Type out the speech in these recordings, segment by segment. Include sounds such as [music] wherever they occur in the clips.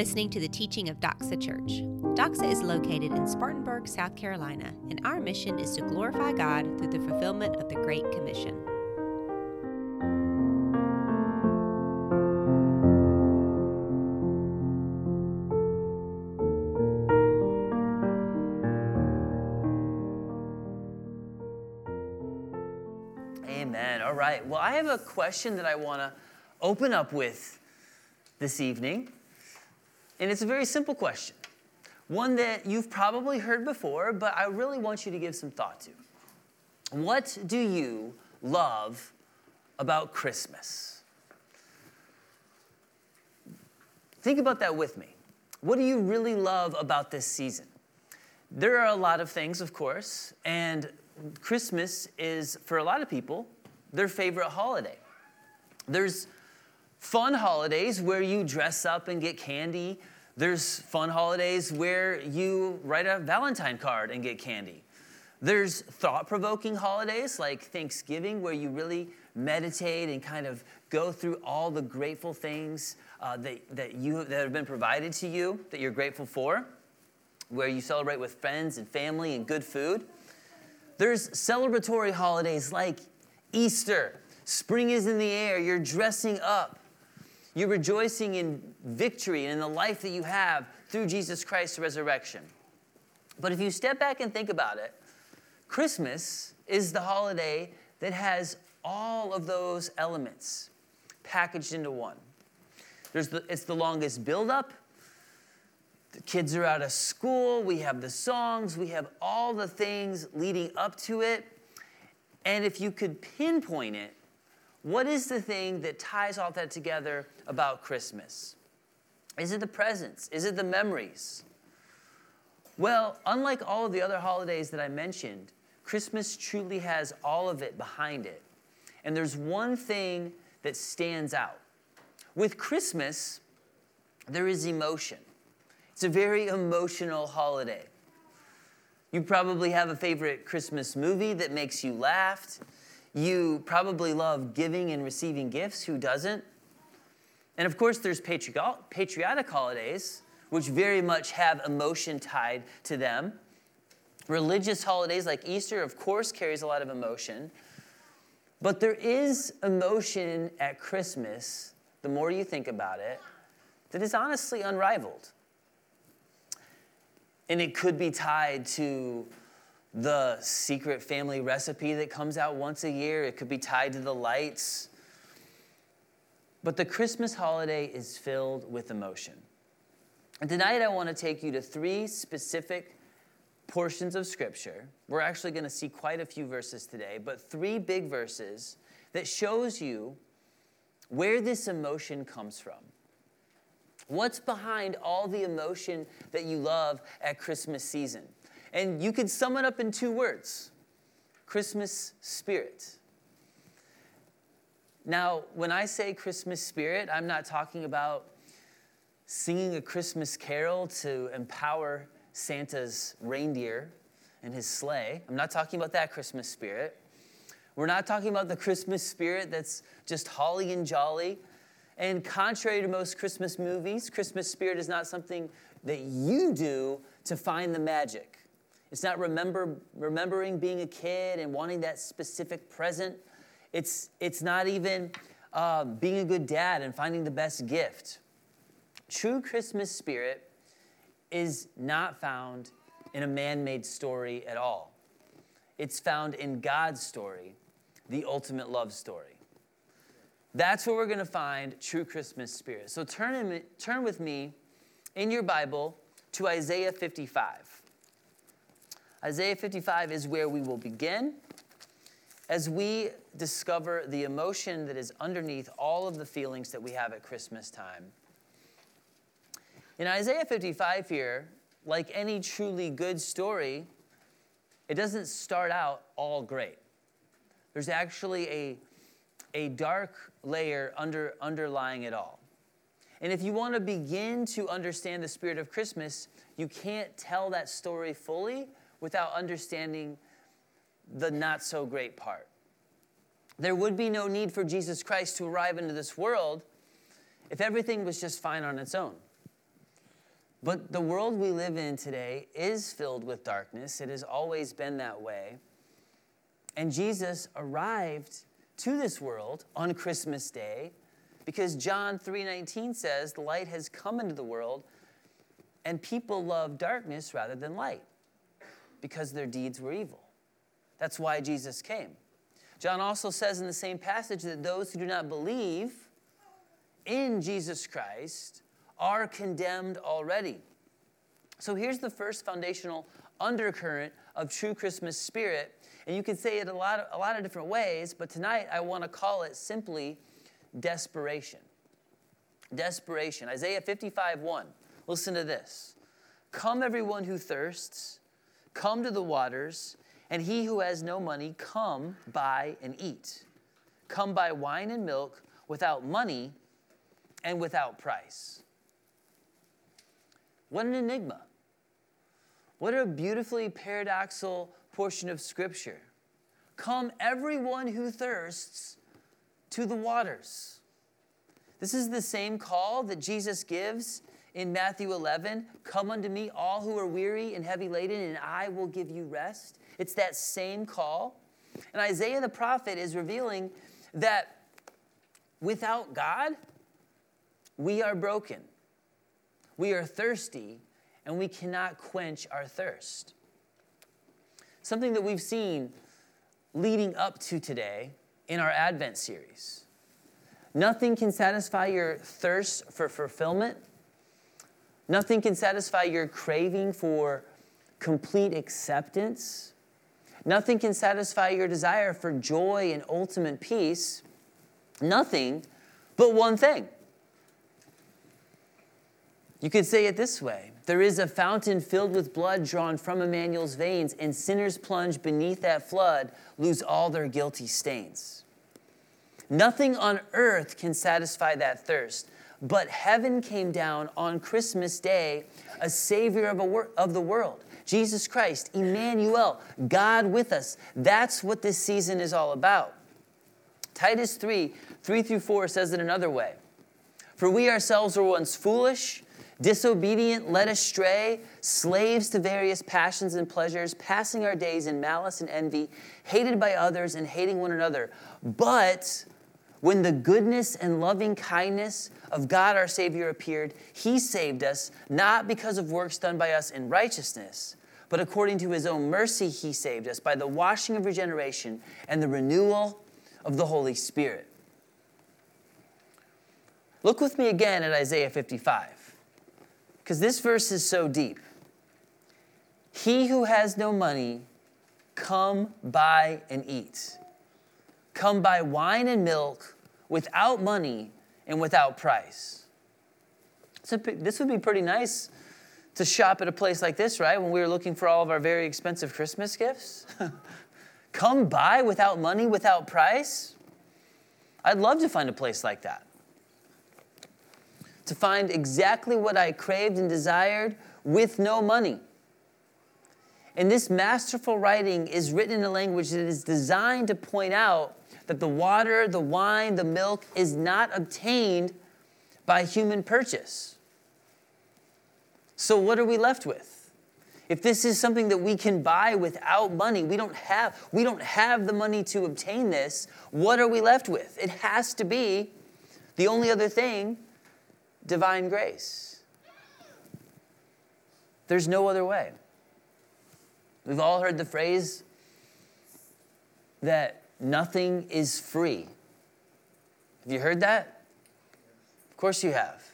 listening to the teaching of Doxa Church. Doxa is located in Spartanburg, South Carolina, and our mission is to glorify God through the fulfillment of the Great Commission. Amen. All right. Well, I have a question that I want to open up with this evening. And it's a very simple question, one that you've probably heard before, but I really want you to give some thought to. What do you love about Christmas? Think about that with me. What do you really love about this season? There are a lot of things, of course, and Christmas is, for a lot of people, their favorite holiday. There's fun holidays where you dress up and get candy. There's fun holidays where you write a Valentine card and get candy. There's thought provoking holidays like Thanksgiving where you really meditate and kind of go through all the grateful things uh, that, that, you, that have been provided to you that you're grateful for, where you celebrate with friends and family and good food. There's celebratory holidays like Easter. Spring is in the air, you're dressing up. You're rejoicing in victory and in the life that you have through Jesus Christ's resurrection. But if you step back and think about it, Christmas is the holiday that has all of those elements packaged into one. The, it's the longest buildup. The kids are out of school. We have the songs. We have all the things leading up to it. And if you could pinpoint it, what is the thing that ties all that together about Christmas? Is it the presents? Is it the memories? Well, unlike all of the other holidays that I mentioned, Christmas truly has all of it behind it. And there's one thing that stands out. With Christmas, there is emotion. It's a very emotional holiday. You probably have a favorite Christmas movie that makes you laugh. You probably love giving and receiving gifts. Who doesn't? And of course, there's patriotic holidays, which very much have emotion tied to them. Religious holidays like Easter, of course, carries a lot of emotion. But there is emotion at Christmas, the more you think about it, that is honestly unrivaled. And it could be tied to the secret family recipe that comes out once a year, it could be tied to the lights. But the Christmas holiday is filled with emotion. And tonight I want to take you to three specific portions of Scripture. We're actually going to see quite a few verses today, but three big verses that shows you where this emotion comes from. What's behind all the emotion that you love at Christmas season? And you could sum it up in two words Christmas spirit. Now, when I say Christmas spirit, I'm not talking about singing a Christmas carol to empower Santa's reindeer and his sleigh. I'm not talking about that Christmas spirit. We're not talking about the Christmas spirit that's just holly and jolly. And contrary to most Christmas movies, Christmas spirit is not something that you do to find the magic. It's not remember, remembering being a kid and wanting that specific present. It's, it's not even uh, being a good dad and finding the best gift. True Christmas spirit is not found in a man made story at all. It's found in God's story, the ultimate love story. That's where we're going to find true Christmas spirit. So turn, in, turn with me in your Bible to Isaiah 55. Isaiah 55 is where we will begin as we discover the emotion that is underneath all of the feelings that we have at Christmas time. In Isaiah 55 here, like any truly good story, it doesn't start out all great. There's actually a, a dark layer under, underlying it all. And if you want to begin to understand the spirit of Christmas, you can't tell that story fully without understanding the not so great part. There would be no need for Jesus Christ to arrive into this world if everything was just fine on its own. But the world we live in today is filled with darkness. It has always been that way. And Jesus arrived to this world on Christmas Day because John 3:19 says the light has come into the world and people love darkness rather than light because their deeds were evil. That's why Jesus came. John also says in the same passage that those who do not believe in Jesus Christ are condemned already. So here's the first foundational undercurrent of true Christmas spirit. And you can say it a lot, of, a lot of different ways, but tonight I want to call it simply desperation. Desperation. Isaiah 55 1. Listen to this Come, everyone who thirsts, come to the waters, and he who has no money, come buy and eat. Come buy wine and milk without money and without price. What an enigma. What a beautifully paradoxical portion of Scripture. Come, everyone who thirsts, to the waters. This is the same call that Jesus gives in Matthew 11 Come unto me, all who are weary and heavy laden, and I will give you rest. It's that same call. And Isaiah the prophet is revealing that without God, we are broken, we are thirsty, and we cannot quench our thirst. Something that we've seen leading up to today in our Advent series. Nothing can satisfy your thirst for fulfillment Nothing can satisfy your craving for complete acceptance. Nothing can satisfy your desire for joy and ultimate peace. Nothing but one thing. You could say it this way There is a fountain filled with blood drawn from Emmanuel's veins, and sinners plunge beneath that flood lose all their guilty stains. Nothing on earth can satisfy that thirst. But heaven came down on Christmas Day, a Savior of, a wor- of the world. Jesus Christ, Emmanuel, God with us. That's what this season is all about. Titus 3 3 through 4 says it another way. For we ourselves were once foolish, disobedient, led astray, slaves to various passions and pleasures, passing our days in malice and envy, hated by others and hating one another. But when the goodness and loving kindness of God our Savior appeared, He saved us, not because of works done by us in righteousness, but according to His own mercy, He saved us by the washing of regeneration and the renewal of the Holy Spirit. Look with me again at Isaiah 55, because this verse is so deep. He who has no money, come buy and eat. Come buy wine and milk without money and without price. So this would be pretty nice to shop at a place like this, right? When we were looking for all of our very expensive Christmas gifts. [laughs] Come buy without money, without price. I'd love to find a place like that. To find exactly what I craved and desired with no money. And this masterful writing is written in a language that is designed to point out that the water, the wine, the milk is not obtained by human purchase. So, what are we left with? If this is something that we can buy without money, we don't have, we don't have the money to obtain this, what are we left with? It has to be the only other thing divine grace. There's no other way. We've all heard the phrase that nothing is free. Have you heard that? Of course you have.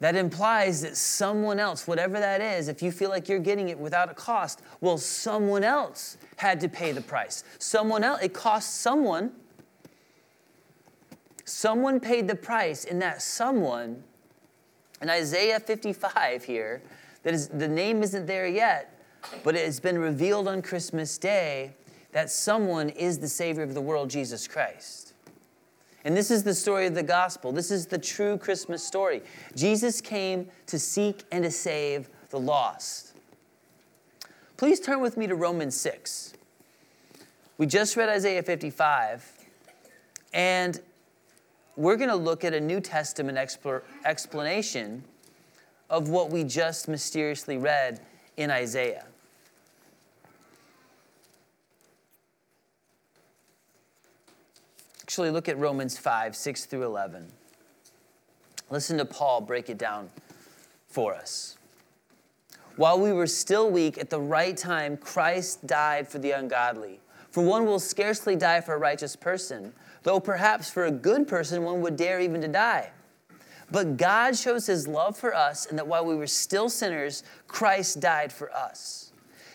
That implies that someone else, whatever that is, if you feel like you're getting it without a cost, well, someone else had to pay the price. Someone else, it cost someone. Someone paid the price, and that someone, in Isaiah 55 here, that is, the name isn't there yet, but it has been revealed on Christmas Day that someone is the Savior of the world, Jesus Christ. And this is the story of the gospel. This is the true Christmas story. Jesus came to seek and to save the lost. Please turn with me to Romans 6. We just read Isaiah 55, and we're going to look at a New Testament explanation of what we just mysteriously read in Isaiah. Actually, look at Romans 5 6 through 11. Listen to Paul break it down for us. While we were still weak, at the right time, Christ died for the ungodly. For one will scarcely die for a righteous person, though perhaps for a good person one would dare even to die. But God shows his love for us, and that while we were still sinners, Christ died for us.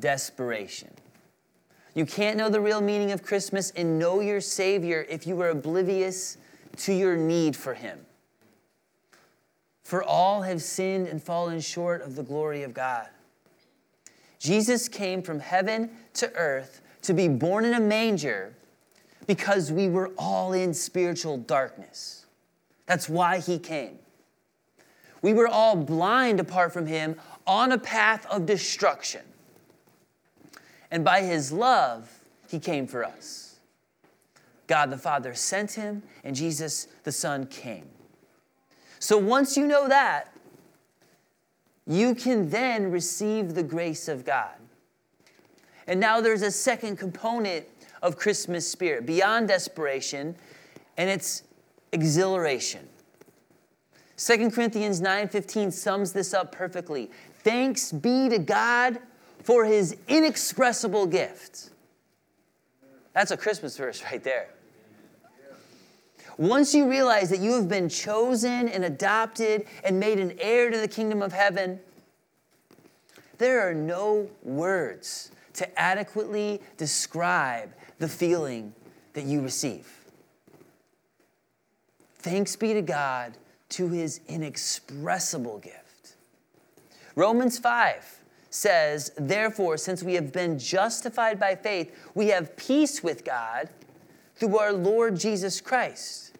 desperation. You can't know the real meaning of Christmas and know your Savior if you are oblivious to your need for Him. For all have sinned and fallen short of the glory of God. Jesus came from heaven to earth to be born in a manger because we were all in spiritual darkness. That's why He came. We were all blind apart from Him on a path of destruction and by his love, he came for us. God the Father sent him, and Jesus the Son came. So once you know that, you can then receive the grace of God. And now there's a second component of Christmas spirit beyond desperation, and it's exhilaration. 2 Corinthians 9:15 sums this up perfectly. Thanks be to God for his inexpressible gift. That's a Christmas verse right there. Once you realize that you have been chosen and adopted and made an heir to the kingdom of heaven, there are no words to adequately describe the feeling that you receive. Thanks be to God to his inexpressible gift. Romans 5 says, Therefore, since we have been justified by faith, we have peace with God through our Lord Jesus Christ.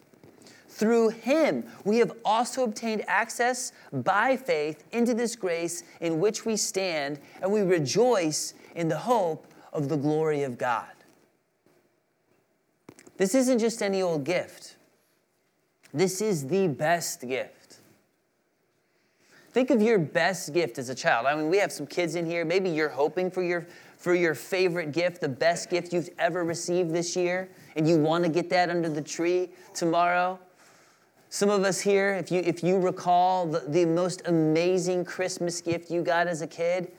Through him, we have also obtained access by faith into this grace in which we stand, and we rejoice in the hope of the glory of God. This isn't just any old gift, this is the best gift. Think of your best gift as a child. I mean, we have some kids in here. Maybe you're hoping for your for your favorite gift, the best gift you've ever received this year, and you want to get that under the tree tomorrow. Some of us here, if you if you recall the, the most amazing Christmas gift you got as a kid,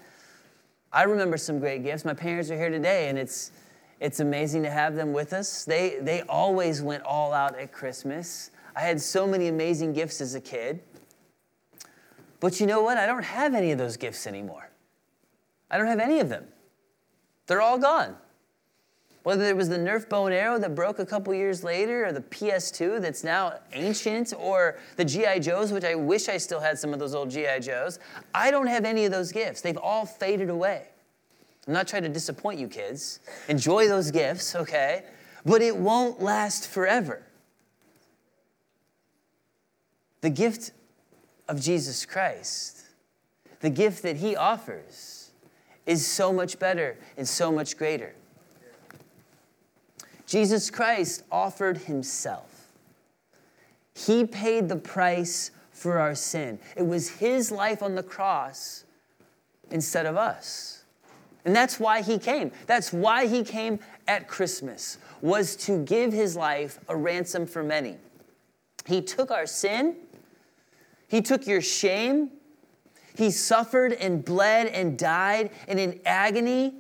I remember some great gifts. My parents are here today, and it's it's amazing to have them with us. They they always went all out at Christmas. I had so many amazing gifts as a kid. But you know what? I don't have any of those gifts anymore. I don't have any of them. They're all gone. Whether it was the Nerf bow and arrow that broke a couple years later, or the PS2 that's now ancient, or the G.I. Joes, which I wish I still had some of those old G.I. Joes, I don't have any of those gifts. They've all faded away. I'm not trying to disappoint you kids. Enjoy those gifts, okay? But it won't last forever. The gift of Jesus Christ, the gift that He offers, is so much better and so much greater. Jesus Christ offered Himself. He paid the price for our sin. It was His life on the cross instead of us. And that's why He came. That's why He came at Christmas, was to give His life a ransom for many. He took our sin he took your shame. He suffered and bled and died, and in agony,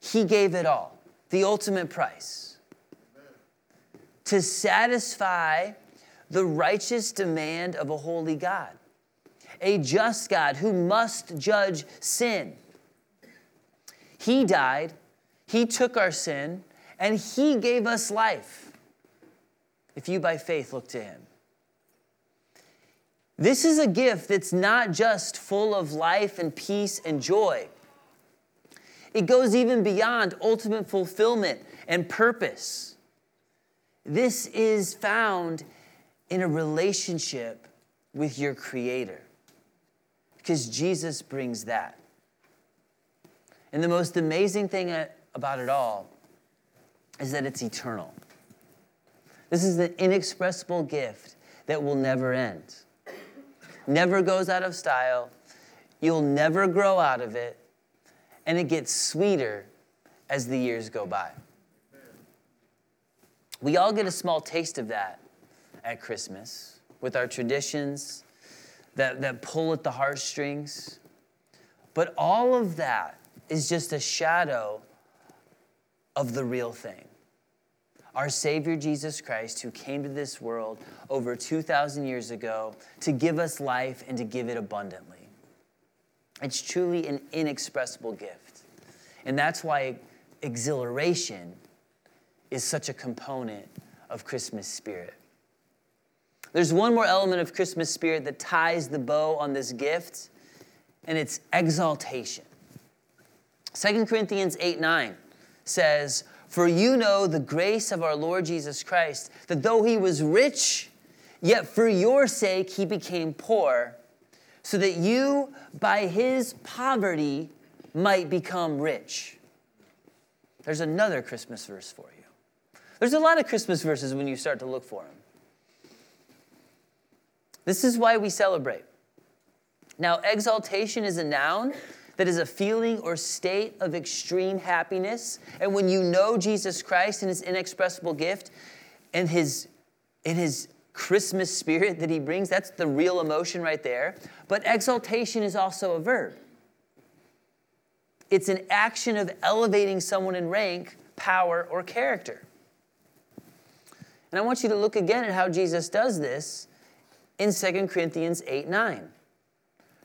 He gave it all the ultimate price to satisfy the righteous demand of a holy God, a just God who must judge sin. He died, He took our sin, and He gave us life if you by faith look to Him. This is a gift that's not just full of life and peace and joy. It goes even beyond ultimate fulfillment and purpose. This is found in a relationship with your Creator because Jesus brings that. And the most amazing thing uh, about it all is that it's eternal. This is an inexpressible gift that will never end, never goes out of style. You'll never grow out of it, and it gets sweeter as the years go by. We all get a small taste of that at Christmas with our traditions that, that pull at the heartstrings. But all of that is just a shadow of the real thing. Our Savior Jesus Christ, who came to this world over 2,000 years ago to give us life and to give it abundantly. It's truly an inexpressible gift. And that's why exhilaration is such a component of Christmas spirit. There's one more element of Christmas spirit that ties the bow on this gift, and it's exaltation. 2 Corinthians 8 9 says, For you know the grace of our Lord Jesus Christ, that though he was rich, yet for your sake he became poor, so that you by his poverty might become rich. There's another Christmas verse for you. There's a lot of Christmas verses when you start to look for them. This is why we celebrate. Now, exaltation is a noun that is a feeling or state of extreme happiness. And when you know Jesus Christ and his inexpressible gift and his, and his Christmas spirit that he brings, that's the real emotion right there. But exaltation is also a verb. It's an action of elevating someone in rank, power, or character. And I want you to look again at how Jesus does this in 2 Corinthians 8 9.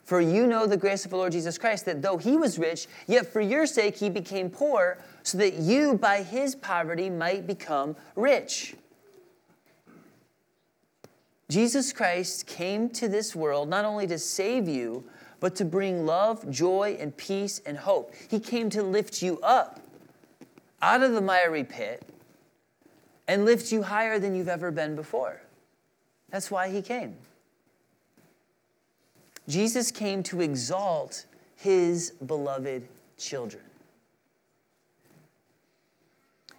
For you know the grace of the Lord Jesus Christ, that though he was rich, yet for your sake he became poor, so that you by his poverty might become rich. Jesus Christ came to this world not only to save you, but to bring love, joy, and peace and hope. He came to lift you up out of the miry pit and lift you higher than you've ever been before. That's why he came. Jesus came to exalt his beloved children.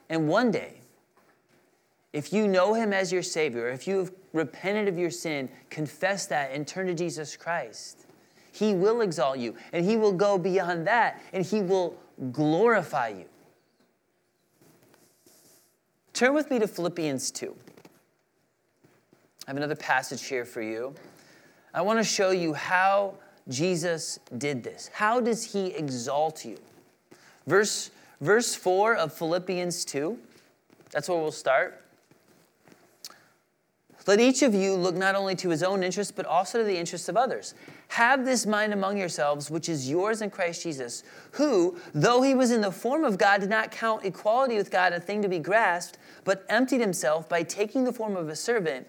And one day, if you know him as your Savior, if you have repented of your sin, confess that, and turn to Jesus Christ, he will exalt you. And he will go beyond that, and he will glorify you. Turn with me to Philippians 2. I have another passage here for you. I want to show you how Jesus did this. How does he exalt you? Verse, verse 4 of Philippians 2, that's where we'll start. Let each of you look not only to his own interests, but also to the interests of others. Have this mind among yourselves, which is yours in Christ Jesus, who, though he was in the form of God, did not count equality with God a thing to be grasped, but emptied himself by taking the form of a servant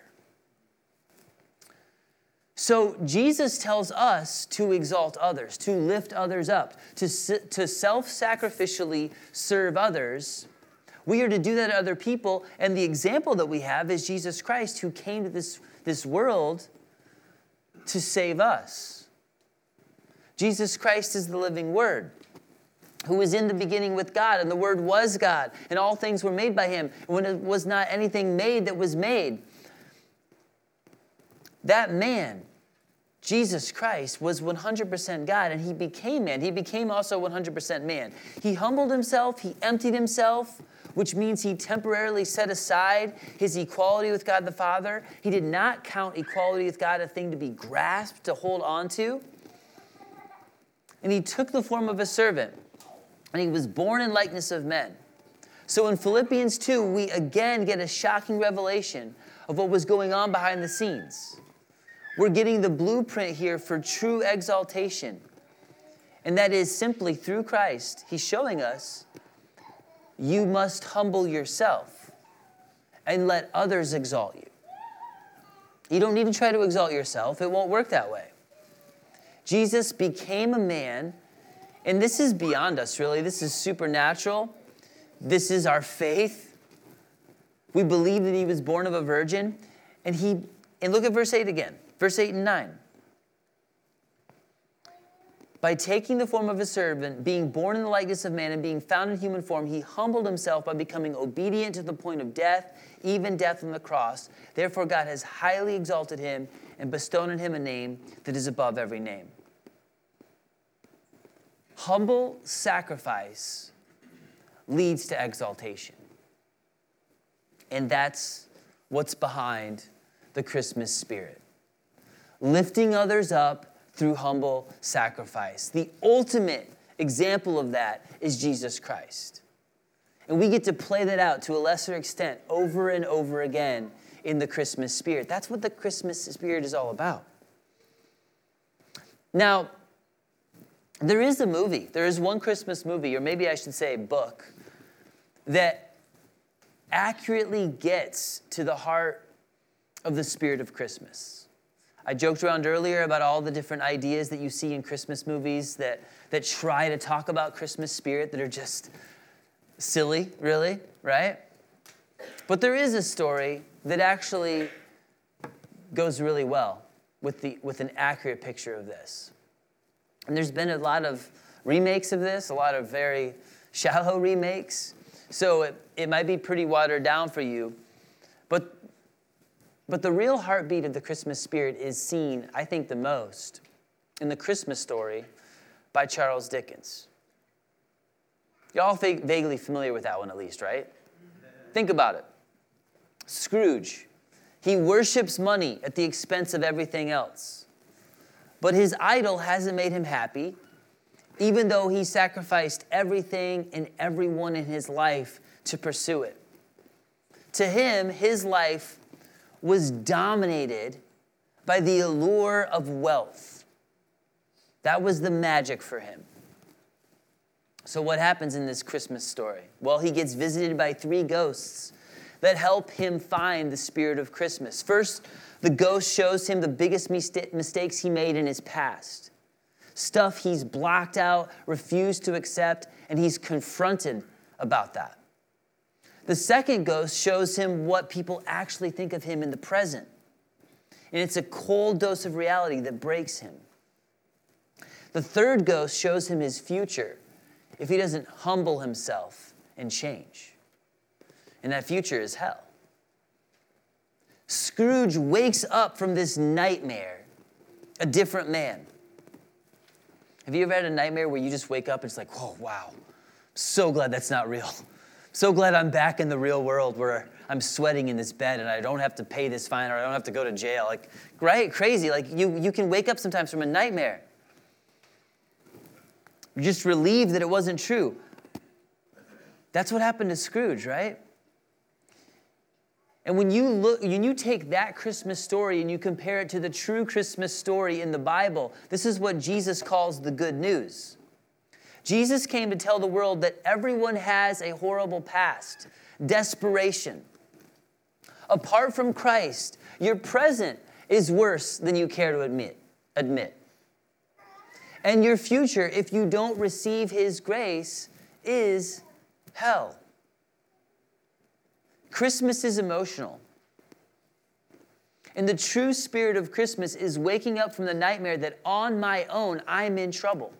So Jesus tells us to exalt others, to lift others up, to, to self sacrificially serve others. We are to do that to other people. And the example that we have is Jesus Christ, who came to this, this world to save us. Jesus Christ is the living Word who was in the beginning with God, and the Word was God, and all things were made by Him. And when it was not anything made that was made, that man Jesus Christ was 100% God and he became man. He became also 100% man. He humbled himself, he emptied himself, which means he temporarily set aside his equality with God the Father. He did not count equality with God a thing to be grasped, to hold on to. And he took the form of a servant. and he was born in likeness of men. So in Philippians 2, we again get a shocking revelation of what was going on behind the scenes. We're getting the blueprint here for true exaltation. And that is simply through Christ, He's showing us you must humble yourself and let others exalt you. You don't need to try to exalt yourself, it won't work that way. Jesus became a man, and this is beyond us, really. This is supernatural. This is our faith. We believe that he was born of a virgin. And he, and look at verse 8 again, verse 8 and 9. By taking the form of a servant, being born in the likeness of man, and being found in human form, he humbled himself by becoming obedient to the point of death, even death on the cross. Therefore, God has highly exalted him and bestowed on him a name that is above every name. Humble sacrifice leads to exaltation. And that's what's behind the Christmas spirit. Lifting others up through humble sacrifice. The ultimate example of that is Jesus Christ. And we get to play that out to a lesser extent over and over again in the Christmas spirit. That's what the Christmas spirit is all about. Now, there is a movie, there is one Christmas movie, or maybe I should say book, that accurately gets to the heart of the spirit of Christmas. I joked around earlier about all the different ideas that you see in Christmas movies that, that try to talk about Christmas spirit that are just silly, really, right? But there is a story that actually goes really well with, the, with an accurate picture of this. And there's been a lot of remakes of this, a lot of very shallow [laughs] remakes. So it, it might be pretty watered down for you. But, but the real heartbeat of the Christmas spirit is seen, I think, the most in the Christmas story by Charles Dickens. Y'all think vaguely familiar with that one, at least, right? Think about it. Scrooge, he worships money at the expense of everything else. But his idol hasn't made him happy, even though he sacrificed everything and everyone in his life to pursue it. To him, his life was dominated by the allure of wealth. That was the magic for him. So, what happens in this Christmas story? Well, he gets visited by three ghosts that help him find the spirit of Christmas. First, the ghost shows him the biggest mistakes he made in his past stuff he's blocked out, refused to accept, and he's confronted about that. The second ghost shows him what people actually think of him in the present. And it's a cold dose of reality that breaks him. The third ghost shows him his future if he doesn't humble himself and change. And that future is hell. Scrooge wakes up from this nightmare a different man. Have you ever had a nightmare where you just wake up and it's like, oh, wow, so glad that's not real. So glad I'm back in the real world where I'm sweating in this bed and I don't have to pay this fine or I don't have to go to jail. Like, right? Crazy. Like, you, you can wake up sometimes from a nightmare. You're just relieved that it wasn't true. That's what happened to Scrooge, right? And when you look, when you take that Christmas story and you compare it to the true Christmas story in the Bible, this is what Jesus calls the good news. Jesus came to tell the world that everyone has a horrible past, desperation. Apart from Christ, your present is worse than you care to admit. admit. And your future, if you don't receive his grace, is hell. Christmas is emotional. And the true spirit of Christmas is waking up from the nightmare that on my own I'm in trouble.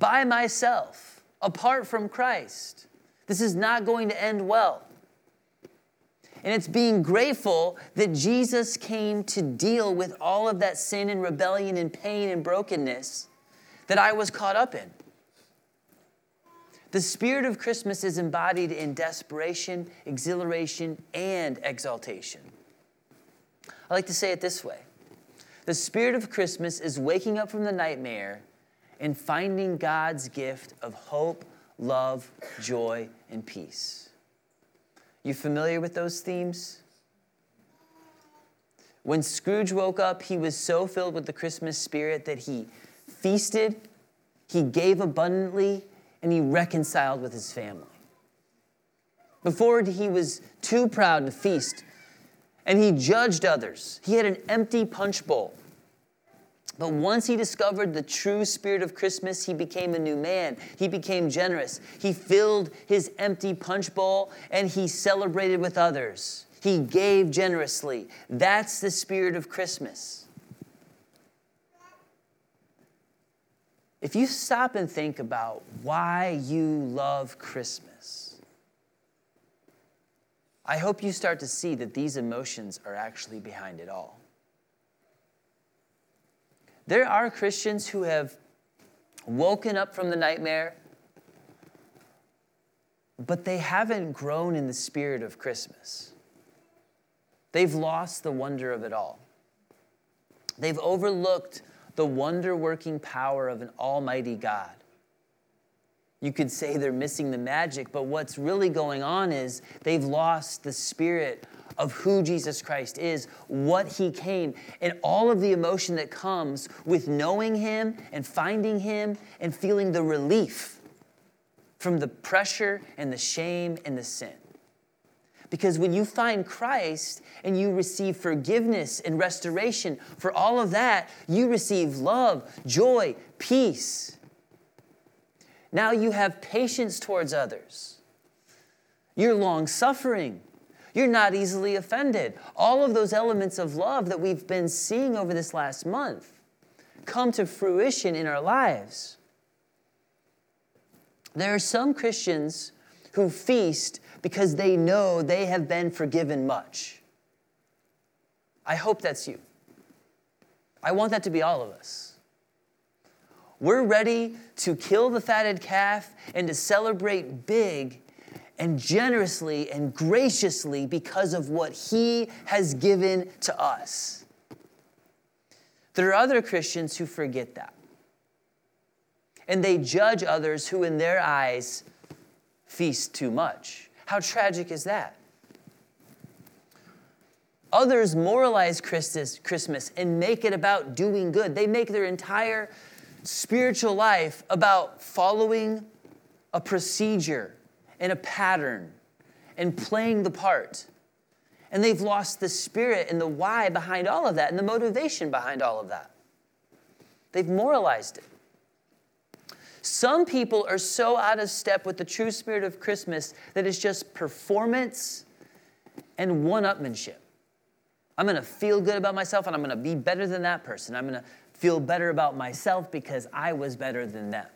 By myself, apart from Christ. This is not going to end well. And it's being grateful that Jesus came to deal with all of that sin and rebellion and pain and brokenness that I was caught up in. The spirit of Christmas is embodied in desperation, exhilaration, and exaltation. I like to say it this way The spirit of Christmas is waking up from the nightmare in finding God's gift of hope, love, joy, and peace. You familiar with those themes? When Scrooge woke up, he was so filled with the Christmas spirit that he feasted, he gave abundantly, and he reconciled with his family. Before he was too proud to feast, and he judged others. He had an empty punch bowl. But once he discovered the true spirit of Christmas, he became a new man. He became generous. He filled his empty punch bowl and he celebrated with others. He gave generously. That's the spirit of Christmas. If you stop and think about why you love Christmas, I hope you start to see that these emotions are actually behind it all. There are Christians who have woken up from the nightmare, but they haven't grown in the spirit of Christmas. They've lost the wonder of it all. They've overlooked the wonder working power of an almighty God. You could say they're missing the magic, but what's really going on is they've lost the spirit of who Jesus Christ is, what he came, and all of the emotion that comes with knowing him and finding him and feeling the relief from the pressure and the shame and the sin. Because when you find Christ and you receive forgiveness and restoration for all of that, you receive love, joy, peace. Now you have patience towards others. You're long suffering. You're not easily offended. All of those elements of love that we've been seeing over this last month come to fruition in our lives. There are some Christians who feast because they know they have been forgiven much. I hope that's you. I want that to be all of us. We're ready to kill the fatted calf and to celebrate big and generously and graciously because of what He has given to us. There are other Christians who forget that. And they judge others who, in their eyes, feast too much. How tragic is that? Others moralize Christmas and make it about doing good. They make their entire spiritual life about following a procedure and a pattern and playing the part. And they've lost the spirit and the why behind all of that and the motivation behind all of that. They've moralized it. Some people are so out of step with the true spirit of Christmas that it's just performance and one upmanship. I'm gonna feel good about myself and I'm gonna be better than that person. I'm gonna feel better about myself because I was better than them.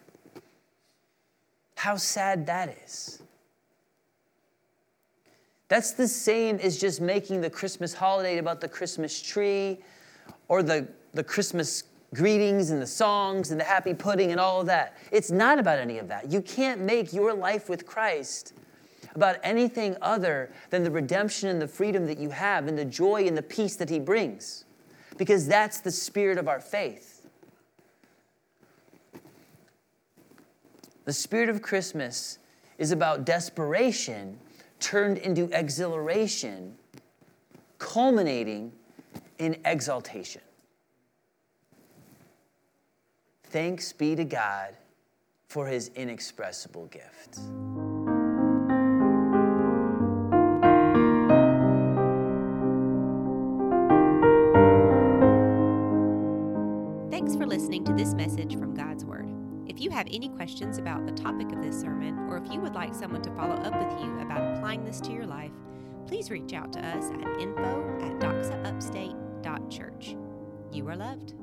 How sad that is. That's the same as just making the Christmas holiday about the Christmas tree or the, the Christmas greetings and the songs and the happy pudding and all of that. It's not about any of that. You can't make your life with Christ about anything other than the redemption and the freedom that you have and the joy and the peace that He brings, because that's the spirit of our faith. The spirit of Christmas is about desperation turned into exhilaration, culminating in exaltation. Thanks be to God for his inexpressible gift. Thanks for listening to this message have any questions about the topic of this sermon, or if you would like someone to follow up with you about applying this to your life, please reach out to us at info at doxaupstate.church. You are loved.